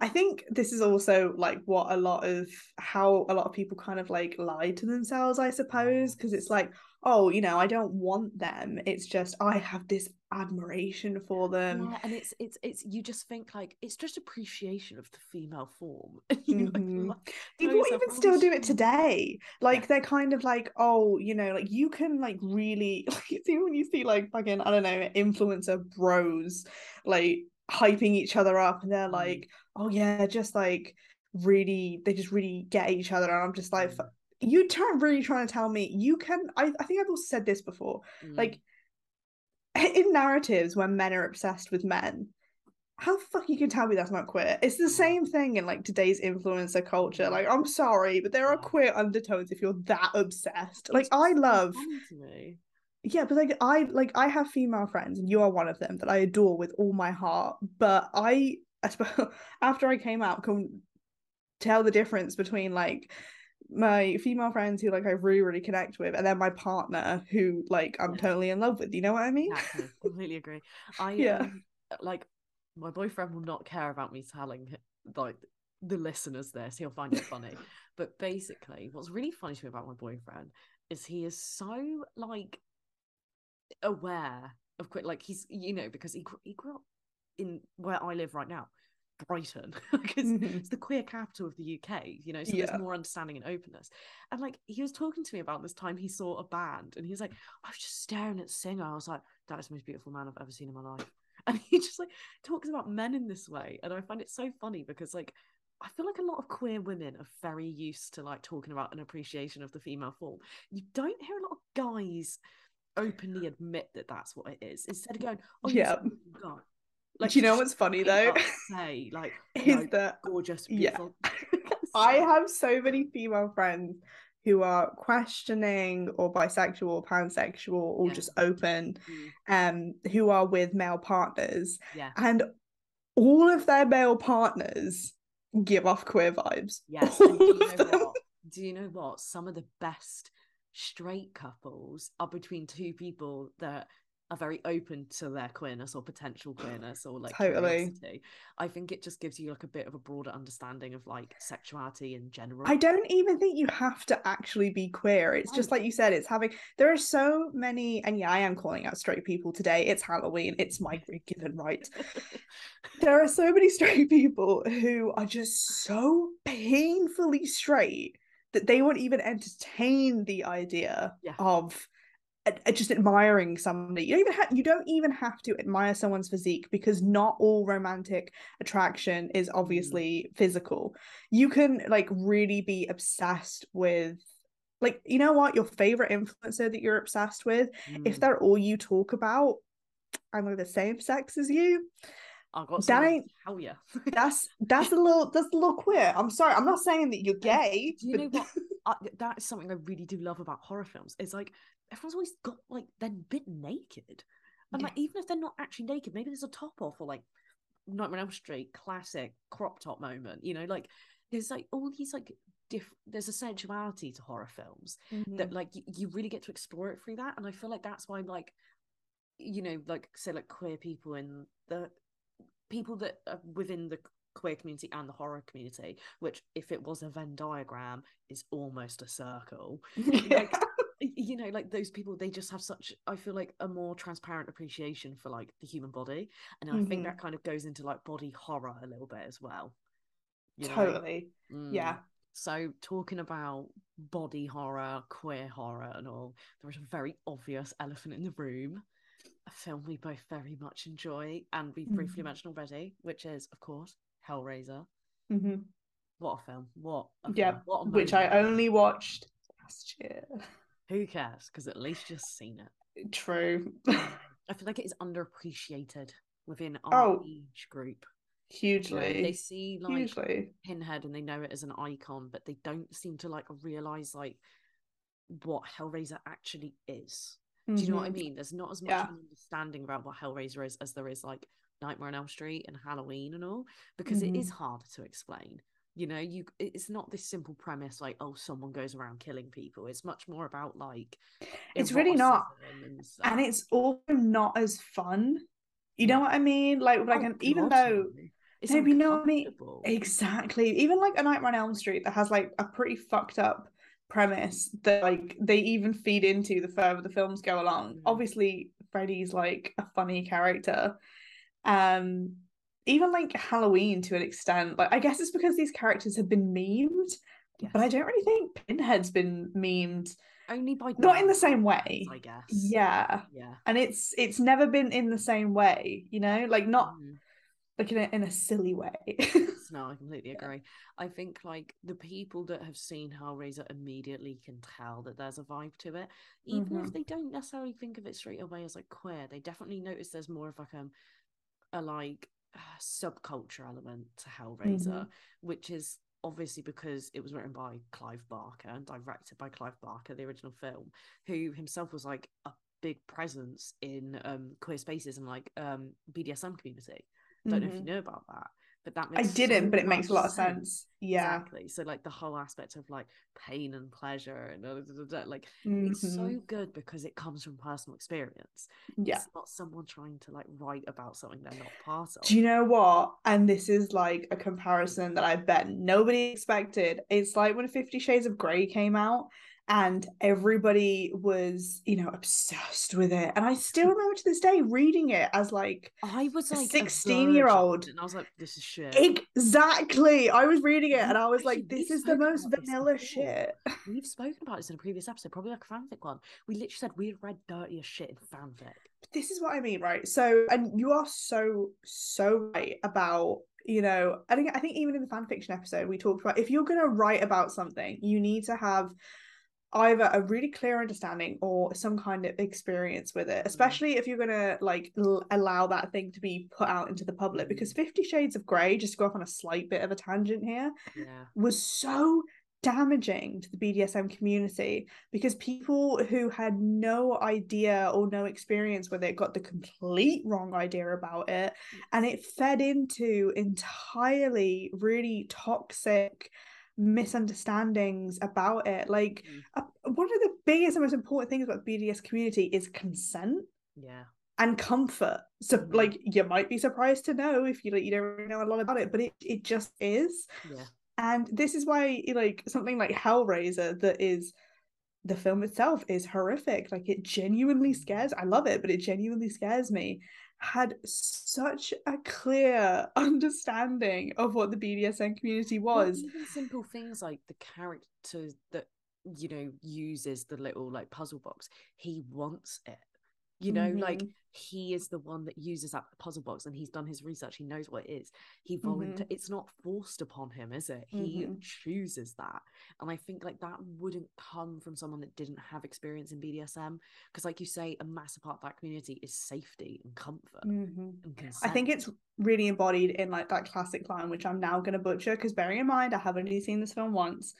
I think this is also like what a lot of how a lot of people kind of like lie to themselves, I suppose, because it's like, oh, you know, I don't want them. It's just I have this admiration for them. yeah, and it's it's it's you just think like it's just appreciation of the female form. You like, li- People yourself, even "Oh, still do it today. Like Yeah. they're kind of like, oh, you know, like you can like really like it's even when you see like fucking, I don't know, influencer bros like hyping each other up and they're Mm. like, oh yeah, just like really they just really get each other. And I'm just like, Mm. You try really trying to tell me you can I, I think I've also said this before. Mm. Like in narratives when men are obsessed with men how the fuck you can tell me that's not queer it's the same thing in like today's influencer culture like i'm sorry but there are queer undertones if you're that obsessed like i love yeah but like i like i have female friends and you are one of them that i adore with all my heart but i I suppose after i came out can tell the difference between like my female friends who like I really really connect with, and then my partner who like I'm yeah. totally in love with. You know what I mean? Exactly. Completely agree. I yeah. Um, like my boyfriend will not care about me telling like the listeners this. He'll find it funny. but basically, what's really funny to me about my boyfriend is he is so like aware of quit. Like he's you know because he he grew up in where I live right now. Brighton because mm-hmm. it's the queer capital of the UK, you know, so yeah. there's more understanding and openness. And like he was talking to me about this time he saw a band and he was like, I was just staring at Singer. I was like, that is the most beautiful man I've ever seen in my life. And he just like talks about men in this way. And I find it so funny because like I feel like a lot of queer women are very used to like talking about an appreciation of the female form. You don't hear a lot of guys openly admit that that's what it is. Instead of going, "Oh, yeah, like, Do you know what's funny though? Say like is that gorgeous, beautiful. Yeah. I have so many female friends who are questioning or bisexual or pansexual or yeah. just open, mm. um, who are with male partners. Yeah. And all of their male partners give off queer vibes. Yes. do, you know do you know what? Some of the best straight couples are between two people that are very open to their queerness or potential queerness or like totally. Curiosity. I think it just gives you like a bit of a broader understanding of like sexuality in general. I don't even think you have to actually be queer. It's just like you said, it's having there are so many and yeah, I am calling out straight people today. It's Halloween, it's my given right. there are so many straight people who are just so painfully straight that they won't even entertain the idea yeah. of just admiring somebody. You don't even have you don't even have to admire someone's physique because not all romantic attraction is mm. obviously physical. You can like really be obsessed with like you know what your favorite influencer that you're obsessed with mm. if they're all you talk about and they're the same sex as you I got that ain't hell yeah. that's that's a little that's a little queer. I'm sorry. I'm not saying that you're gay. Do you but... know what? I, that is something I really do love about horror films. It's like everyone's always got like they're a bit naked, and yeah. like even if they're not actually naked, maybe there's a top off or like Nightmare on Elm Street classic crop top moment. You know, like there's like all these like diff- there's a sensuality to horror films mm-hmm. that like y- you really get to explore it through that, and I feel like that's why like you know like say like queer people in the people that are within the queer community and the horror community, which if it was a Venn diagram is almost a circle. like, you know, like those people, they just have such I feel like a more transparent appreciation for like the human body. And mm-hmm. I think mm-hmm. that kind of goes into like body horror a little bit as well. totally. Mm. Yeah. So, talking about body horror, queer horror, and all, there is a very obvious elephant in the room a film we both very much enjoy and we've mm-hmm. briefly mentioned already, which is, of course, Hellraiser. Mm-hmm. What a film! What a yeah, film. What a which I only watched last year. Who cares? Because at least you've seen it. True. I feel like it is underappreciated within our oh, age group. Hugely. They see like hugely. Pinhead and they know it as an icon, but they don't seem to like realize like what Hellraiser actually is. Do you know what I mm-hmm. mean? There's not as much yeah. understanding about what Hellraiser is as there is like Nightmare on Elm Street and Halloween and all, because mm-hmm. it is mm-hmm. harder to explain. You know, you it's not this simple premise like oh someone goes around killing people. It's much more about like it's really not, and, and, it's also not as fun. You know what I mean? Like like oh, an, even though. It's maybe not me exactly. Even like a Nightmare on Elm Street that has like a pretty fucked up premise that like they even feed into the further the films go along. Mm. Obviously, Freddy's like a funny character. Um even like Halloween to an extent. Like I guess it's because these characters have been memed, yes. but I don't really think Pinhead's been memed. Only by not in the same way. I guess. Yeah. Yeah. And it's it's never been in the same way, you know, like not mm. like in a, in a silly way. no, I completely agree. I think like the people that have seen Hellraiser immediately can tell that there's a vibe to it, even Mhm. if they don't necessarily think of it straight away as like queer. They definitely notice there's more of like um, a like subculture element to Hellraiser, which is obviously because it was written by Clive Barker and directed by Clive Barker, the original film, who himself was like a big presence in um queer spaces and like um BDSM community. Don't know if you Mhm. know about that, but that I didn't, so but it makes a lot of sense. Yeah. Exactly. So like the whole aspect of like pain and pleasure and da, da, da, like it's Mhm. so good because it comes from personal experience. Yeah. It's not someone trying to like write about something they're not part of. Do you know what? And this is like a comparison that I bet nobody expected. It's like when Fifty Shades of Grey came out and everybody was, you know, obsessed with it. And I still mm. remember to this day reading it as like I was a like 16-year-old. and I was like, this is shit. exactly. I was reading it and I was like, this is the most vanilla shit. We've spoken about this in a previous episode, probably like a fanfic one. We literally said we read dirtier shit in fanfic. this is what I mean, right? So, and you are so so right about you know. I think I think even in the fan fiction episode we talked about if you're going to write about something, you need to have either a really clear understanding or some kind of experience with it mm. especially if you're going to like l- allow that thing to be put out into the public. Because mm. 50 shades of grey just to go off on a slight bit of a tangent here Yeah. was so damaging to the BDSM community because people who had no idea or no experience with it got the complete wrong idea about it mm. and it fed into entirely really toxic misunderstandings about it like Mm. uh, one of the biggest and most important things about the BDSM community is consent Yeah. and comfort. So Mhm. like you might be surprised to know if you like you don't really know a lot about it, but it it just is. Yeah. And this is why like something like Hellraiser that is the film itself is horrific. Like it genuinely Mhm. scares. I love it, but it genuinely scares me. Had such a clear understanding of what the BDSM community Well, was. even simple things like the character that you know uses the little like puzzle box. He wants it. You know, like Mhm. he is the one that uses that puzzle box, and he's done his research. He knows what it is. He Mm-hmm. volunteer. It's not forced upon him, is it? He Mhm. chooses that, and I think like that wouldn't come from someone that didn't have experience in BDSM, because like you say, a massive part of that community is safety and comfort Mhm. and I think it's really embodied in like that classic line, which I'm now going to butcher because bearing in mind I have only seen this film once.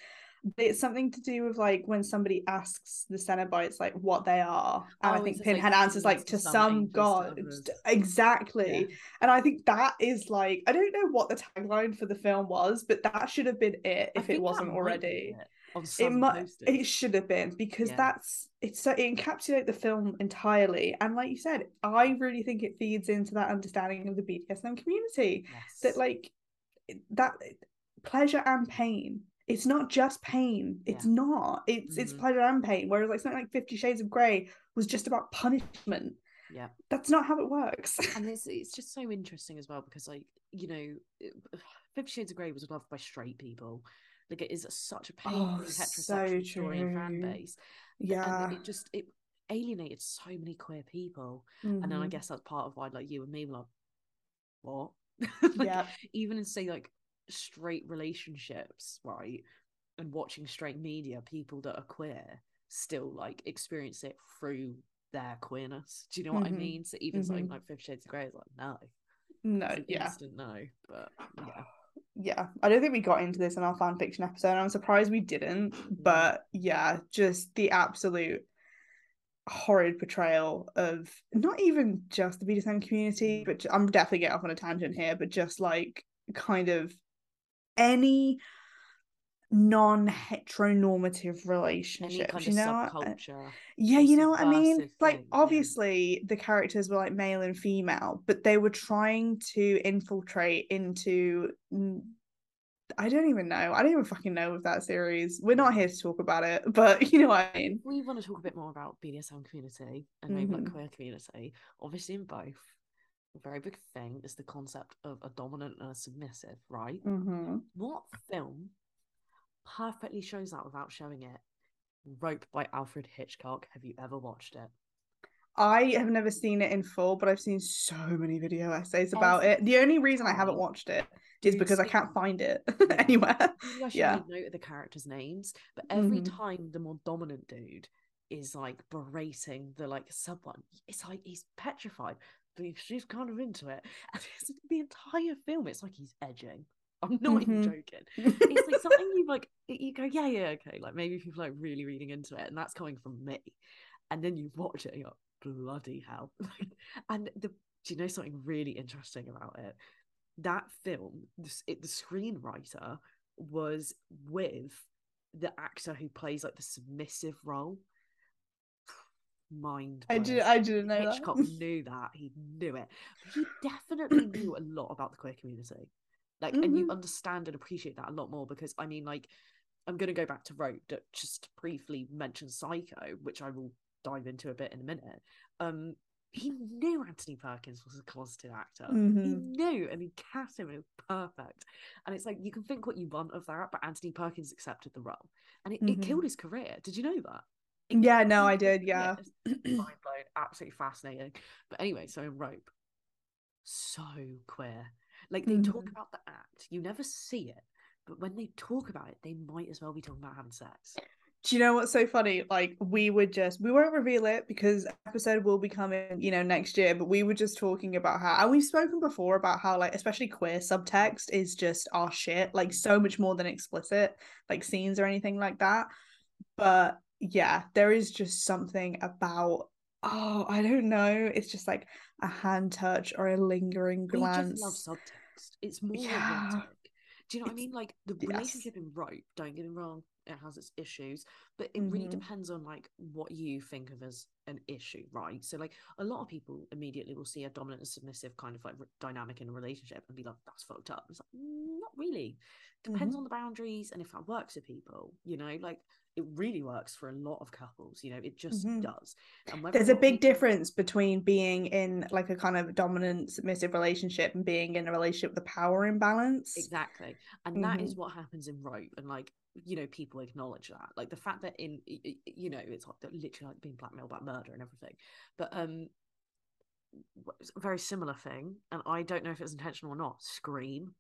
It's something to do with like when somebody asks the Cenobites like what they are, and Oh, I think says, like, Pinhead answers like to some, some angels to god exactly. Yeah. And I think that is like I don't know what the tagline for the film was, but that should have been it if it wasn't already it it might it should have been because Yeah. that's it's so it encapsulates the film entirely and like you said i really think it feeds into that understanding of the bdsm community yes. that like that pleasure and pain it's not just pain it's Yeah. not it's it's Mhm. pleasure and pain whereas like something like 50 shades of grey was just about punishment Yeah. that's not how it works and it's it's just so interesting as well because like you know Fifty Shades of Grey was loved by straight people like it is such a painfully so heterosexual and fan base yeah and it just it alienated so many queer people and then I Mhm. guess that's part of why like you and me were like what like, yeah even in say like straight relationships right and watching straight media people that are queer still like experience it through their queerness do you know what Mhm. i mean so even something Mhm. like Fifty Shades of Grey is like no no it's yeah instant no but yeah yeah, I don't think we got into this in our fan fiction episode. I'm surprised we didn't. But yeah, just the absolute horrid portrayal of not even just the BDSM community, but I'm definitely getting off on a tangent here, but just like kind of any non-heteronormative any relationships. kind you of know, what? Uh, subculture yeah, you know what I mean? Like, thing, yeah. obviously, the characters were like male and female, but they were trying to infiltrate into. I don't even know. I don't even fucking know of that series. We're not here to talk about it, but you know what I mean. we want to talk a bit more about BDSM community and maybe like Mhm. queer community. Obviously, in both, very big thing is the concept of a dominant and a submissive, right? Mm-hmm. What film perfectly shows that without showing it? Rope by Alfred Hitchcock. Have you ever watched it? I have never seen it in full, but I've seen so many video essays about it. The only reason I haven't watched it is because I can't find it Yeah. anywhere. Maybe I should Yeah. note the characters' names, but every Mhm. time the more dominant dude is like berating the like sub one, it's like he's petrified, she's kind of into it. And it's, the entire film, it's like he's edging. I'm not even Mhm. joking. It's like something you like. You go, yeah, yeah, okay. Like maybe people like really reading into it, and that's coming from me. And then you watch it, and you're like, bloody hell. and the do you know something really interesting about it? That film, the, it, the screenwriter was with the actor who plays like the submissive role. Mind. I did. I didn't know Hitchcock that. knew that. He knew it. He definitely knew a lot about the queer community. Like, and you Mhm. understand and appreciate that a lot more because I mean, like, I'm going to go back to Rope, but just briefly mention Psycho, which I will dive into a bit in a minute. Um, he knew Anthony Perkins was a closeted actor. He Mhm. knew, and he cast him, and it was perfect. And it's like you can think what you want of that, but Anthony Perkins accepted the role, and it, it Mhm. killed his career. Did you know that? Yeah, no, I did. Yeah. mind blown, absolutely fascinating. But anyway, so Rope, so queer. Like they talk Mhm. about the act, you never see it, but when they talk about it, they might as well be talking about having sex. Do you know what's so funny? Like we would just we won't reveal it because episode will be coming, you know, next year. But we were just talking about how, and we've spoken before about how, like, especially queer subtext is just our shit, like so much more than explicit, like scenes or anything like that. But yeah, there is just something about oh, I don't know. It's just like a hand touch or a lingering glance. We just love subtext. It's more Yeah. erotic. Do you know what I mean? Like the yes. relationship in Rope, don't get me wrong, it has its issues, but it really Mhm. depends on like what you think of as an issue, right? So like a lot of people immediately will see a dominant and submissive kind of like r- dynamic in a relationship and be like, that's fucked up. It's like, "Mm, not really. Depends Mhm. on the boundaries and if that works for people, you know, like it really works for a lot of couples, you know, it just Mhm. does. And There's a big people- difference between being in like a kind of dominant submissive relationship and being in a relationship with a power imbalance. Exactly. And that Mm-hmm. is what happens in Rope. And like, you know, people acknowledge that. Like the fact that in, you know, it's like literally like being blackmailed about murder and everything. But, um, w- it's a very similar thing. And I don't know if it's intentional or not. Scream.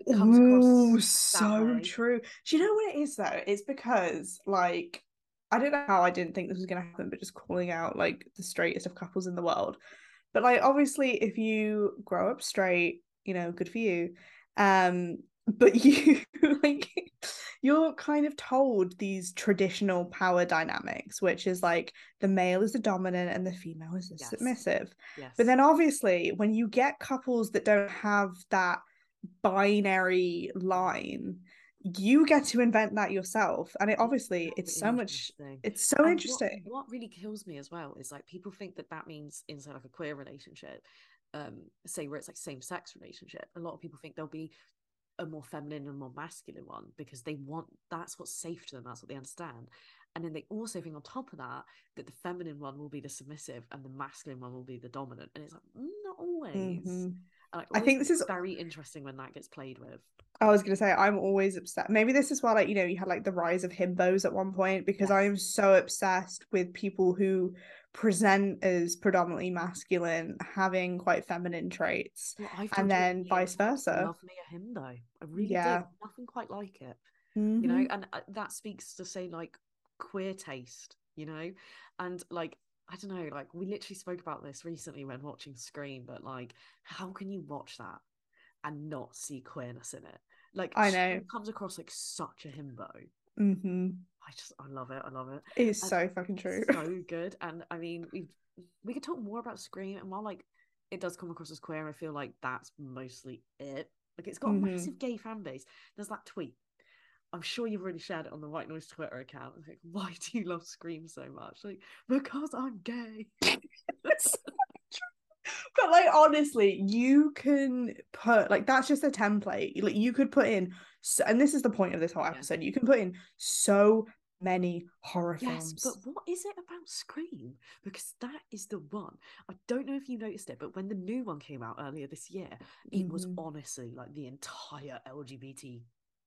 It comes Ooh, that so way. true. Do you know what it is though? It's because like I don't know how I didn't think this was gonna happen, but just calling out like the straightest of couples in the world. But like obviously if you grow up straight, you know, good for you. Um, but you like you're kind of told these traditional power dynamics, which is like the male is the dominant and the female is the Yes. submissive. Yes. But then obviously when you get couples that don't have that binary line, you get to invent that yourself. And it obviously it's so much it's so And interesting. What, really kills me as well is like people think that that means inside like a queer relationship, um, say where it's like same sex relationship. A lot of people think there'll be a more feminine and more masculine one because they want that's what's safe to them. That's what they understand. And then they also think on top of that that the feminine one will be the submissive and the masculine one will be the dominant. And it's like not always. Mhm. And I always think this is- very interesting when that gets played with. I was gonna say I'm always upset. Maybe this is why like you know you had like the rise of himbos at one point because Yes. I'm so obsessed with people who present as predominantly masculine having quite feminine traits. Well, And then vice versa. Love me a himbo. I really Yeah. did. Nothing quite like it. you know Mhm. and uh, that speaks to say like queer taste you know and like i don't know like we literally spoke about this recently when watching scream but like how can you watch that and not see queerness in it like I know. comes across like such a himbo Mhm. i just i love it i love it It's And so fucking true. so good and i mean we we could talk more about scream and while like it does come across as queer i feel like that's mostly it like it's got Mhm. a massive gay fan base there's that tweet i'm sure you've already shared it on the white noise twitter account. Like why do you love scream so much? Like because i'm gay. But like honestly you can put like that's just a template. Like you could put in so, and this is the point of this whole Yeah. episode you can put in so many horror yes films. but what is it about scream? Because that is the one. I don't know if you noticed it but when the new one came out earlier this year it was Mhm. honestly like the entire lgbt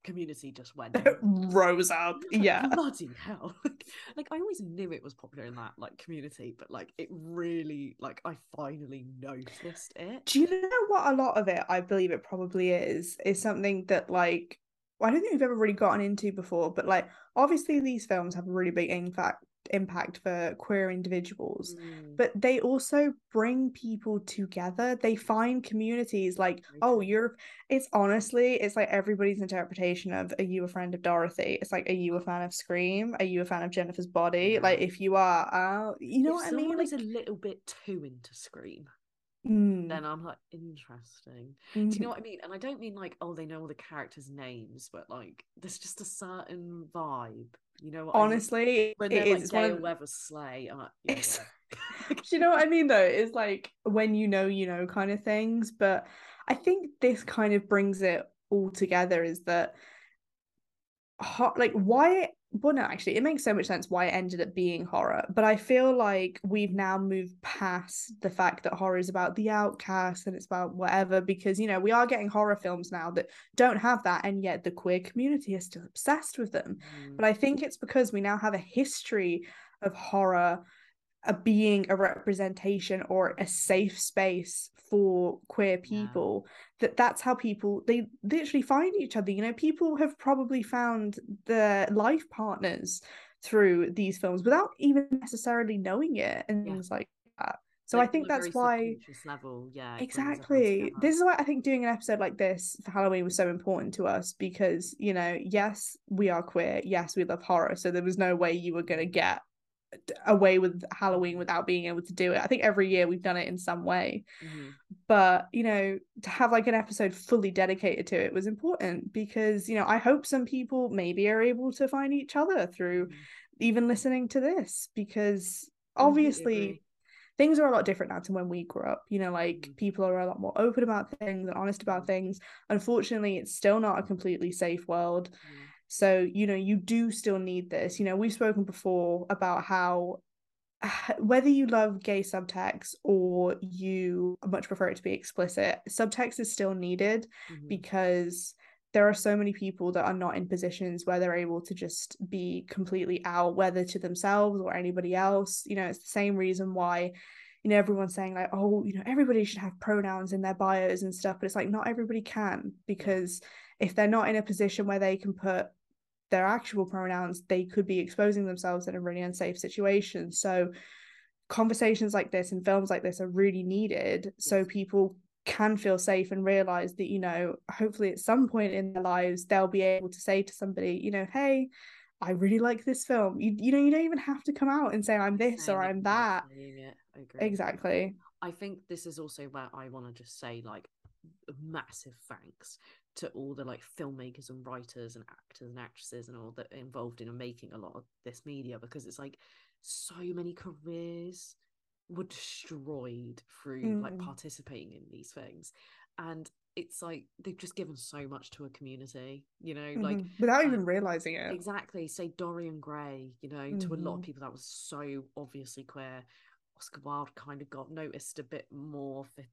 community just went rose up yeah. Bloody hell. Like, like i always knew it was popular in that like community but like it really like i finally noticed it. Do you know what a lot of it i believe it probably is is something that like I don't think we've ever really gotten into before, but like obviously these films have a really big impact impact for queer individuals. Mm. but they also bring people together. They find communities like oh you're it's honestly it's like everybody's interpretation of are you a friend of dorothy? It's like are you a fan of scream? Are you a fan of jennifer's body? Yeah. like if you are uh you know if what i mean? like a little bit too into scream Mm. then I'm like, interesting. Mm-hmm. Do you know mm-hmm. what I mean? And I don't mean like, oh, they know all the characters' names, but like, there's just a certain vibe. You know, honestly, I mean? when they're like Gale of... Slay, like, yeah, Do you know what I mean? Though, it's like when you know, you know, kind of things. But I think this kind of brings it all together. Is that hot? Like, why well no actually it makes so much sense why it ended up being horror but i feel like we've now moved past the fact that horror is about the outcast and it's about whatever because you know we are getting horror films now that don't have that and yet the queer community is still obsessed with them mm. but i think it's because we now have a history of horror a being a representation or a safe space for queer people. That that's how people they literally find each other. You know people have probably found their life partners through these films without even necessarily knowing it and yeah. things like that. So like, I think that's why level, yeah, exactly. This is why I think doing an episode like this for Halloween was so important to us because you know, yes, we are queer, yes, we love horror, so there was no way you were gonna get away with Halloween without being able to do it. I think every year we've done it in some way. Mm-hmm. But, you know, to have like an episode fully dedicated to it was important because, you know, I hope some people maybe are able to find each other through mm-hmm. even listening to this because obviously things are a lot different now to when we grew up. You know, like mm-hmm. people are a lot more open about things and honest about things. Unfortunately, it's still not a completely safe world. So, you know, you do still need this. You know, we've spoken before about how whether you love gay subtext or you much prefer it to be explicit, subtext is still needed mm-hmm. because there are so many people that are not in positions where they're able to just be completely out, whether to themselves or anybody else. You know, it's the same reason why, you know, everyone's saying, like, oh, you know, everybody should have pronouns in their bios and stuff, but it's like not everybody can because if they're not in a position where they can put their actual pronouns, they could be exposing themselves in a really unsafe situation. So conversations like this and films like this are really needed so people can feel safe and realize that you know hopefully at some point in their lives they'll be able to say to somebody you know hey i really like this film. You, you know you don't even have to come out and say i'm this or i'm that. Exactly. I think this is also where i want to just say like massive thanks to all the like filmmakers and writers and actors and actresses and all that involved in and making a lot of this media because it's like so many careers were destroyed through mm. like participating in these things and it's like they've just given so much to a community you know mm-hmm. like without even realizing it exactly say dorian gray you know mm-hmm. to a lot of mm-hmm. people that was so obviously queer Oscar Wilde kind of got noticed a bit more for,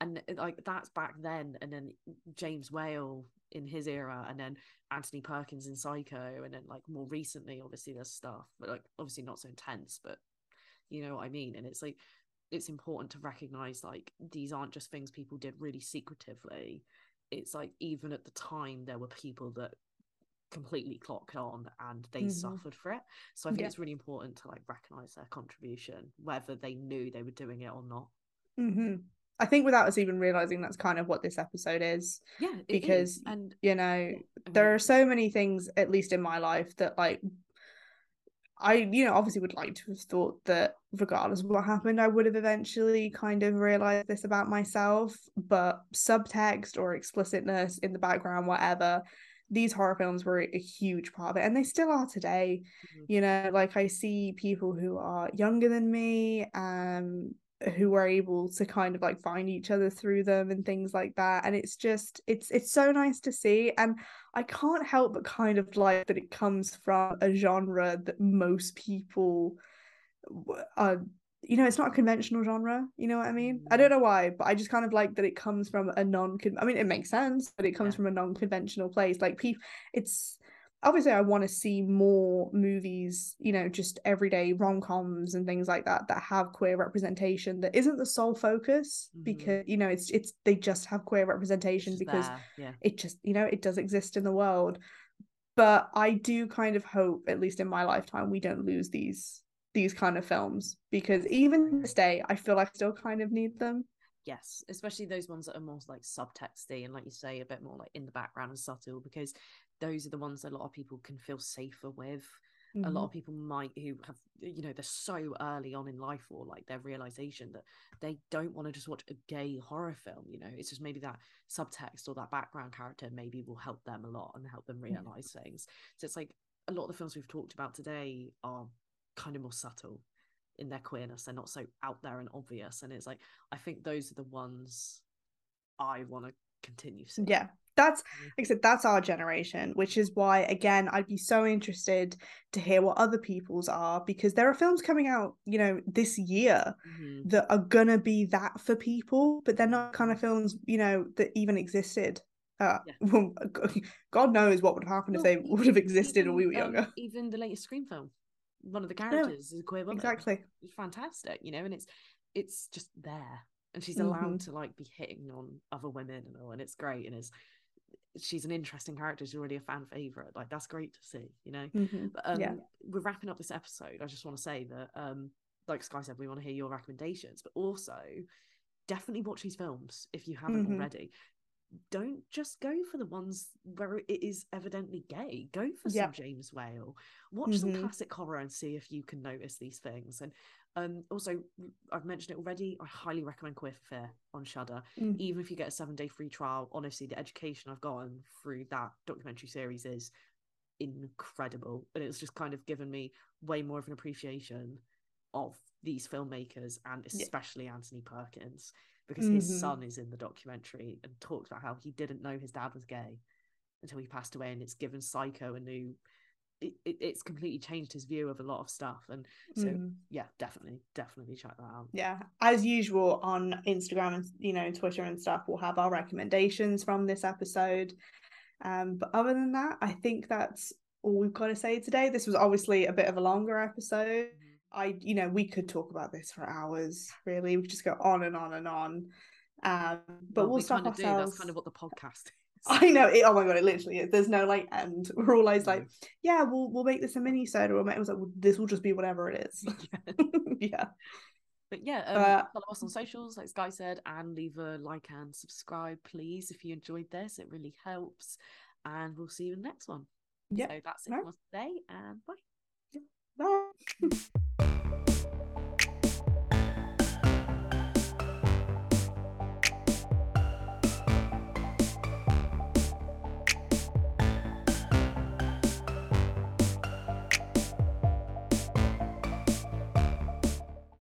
and uh, like that's back then and then James Whale in his era and then Anthony Perkins in Psycho and then like more recently obviously there's stuff but like obviously not so intense but you know what I mean? And it's like it's important to recognize like these aren't just things people did really secretively. It's like even at the time there were people that completely clocked on and they mm-hmm. suffered for it. So I think yeah. it's really important to like recognize their contribution, whether they knew they were doing it or not. Mm-hmm. I think without us even realizing that's kind of what this episode is. Yeah, because is. and you know yeah, there are so many things, at least in my life, that like I, you know, obviously would like to have thought that regardless of what happened, I would have eventually kind of realized this about myself. But subtext or explicitness in the background, whatever, these horror films were a huge part of it and they still are today mm-hmm. you know like i see people who are younger than me um who are able to kind of like find each other through them and things like that and it's just it's it's so nice to see and i can't help but kind of like that it comes from a genre that most people are you know, it's not a conventional genre. You know what I mean? I don't Mm. know why, but I just kind of like that it comes from a non. Con I mean, it makes sense, but it comes Yeah. from a non-conventional place. Like people, it's obviously I want to see more movies. You know, just everyday rom-coms and things like that that have queer representation that isn't the sole focus Mhm. because you know it's it's they just have queer representation because yeah. it just you know it does exist in the world but i do kind of hope at least in my lifetime we don't lose these these kind of films because even to this day i feel like I still kind of need them Yes, especially those ones that are more like subtexty and, like you say, a bit more like in the background and subtle, because those are the ones that a lot of people can feel safer with. A Mm-hmm. lot of people might who have, you know, they're so early on in life or like their realization that they don't want to just watch a gay horror film. You know, it's just maybe that subtext or that background character maybe will help them a lot and help them realize things. So it's like a lot of the films we've talked about today are kind of more subtle in their queerness. They're not so out there and obvious. And it's like I think those are the ones I want to continue seeing. yeah that's like i said that's our generation which is why again i'd be so interested to hear what other people's are because there are films coming out you know this year Mhm. that are gonna be that for people, but they're not kind of films, you know, that even existed. Uh, Yeah. well, God knows what would have happened if they would have existed when we were even, um, younger. even the latest Scream film, one of the characters is a queer woman. exactly. It's fantastic, you know, and it's it's just there, and she's Mhm. allowed to like be hitting on other women and all, and it's great, and it's she's an interesting character. She's already a fan favorite. Like that's great to see, you know. Mhm. But um, Yeah. we're wrapping up this episode. I just want to say that, um, like Sky said, we want to hear your recommendations, but also definitely watch these films if you haven't Mhm. already. Don't just go for the ones where it is evidently gay. Go for Yeah. some James Whale. Watch some Mhm. classic horror and see if you can notice these things. And um, also, I've mentioned it already. I highly recommend Queer for Fear on Shudder Mm. even if you get a seven day free trial, honestly, the education I've gotten through that documentary series is incredible. And it's just kind of given me way more of an appreciation of these filmmakers and Yeah. especially Anthony Perkins because his Mhm. son is in the documentary and talks about how he didn't know his dad was gay until he passed away. And it's given Psycho a new. It, it, it's completely changed his view of a lot of stuff and so Mhm. yeah definitely definitely check that out Yeah, as usual on Instagram and you know Twitter and stuff, we'll have our recommendations from this episode. Um, but other than that, I think that's all we've got to say today. This was obviously a bit of a longer episode. I, you know, we could talk about this for hours. Really, we could just go on and on and on. Um, but Well, we'll we stop of do ourselves. that's kind of what the podcast is I know. It, oh my god! It literally is. There's no like end. We're all always like, yeah, we'll we'll make this a mini soda. Or make, it was like, well, this will just be whatever it is. Yeah. yeah. But yeah, um, But- follow us on socials, like Sky said, and leave a like and subscribe, please, if you enjoyed this. It really helps. And we'll see you in the next one. Yep. So that's it Right. for today, and bye. Bye.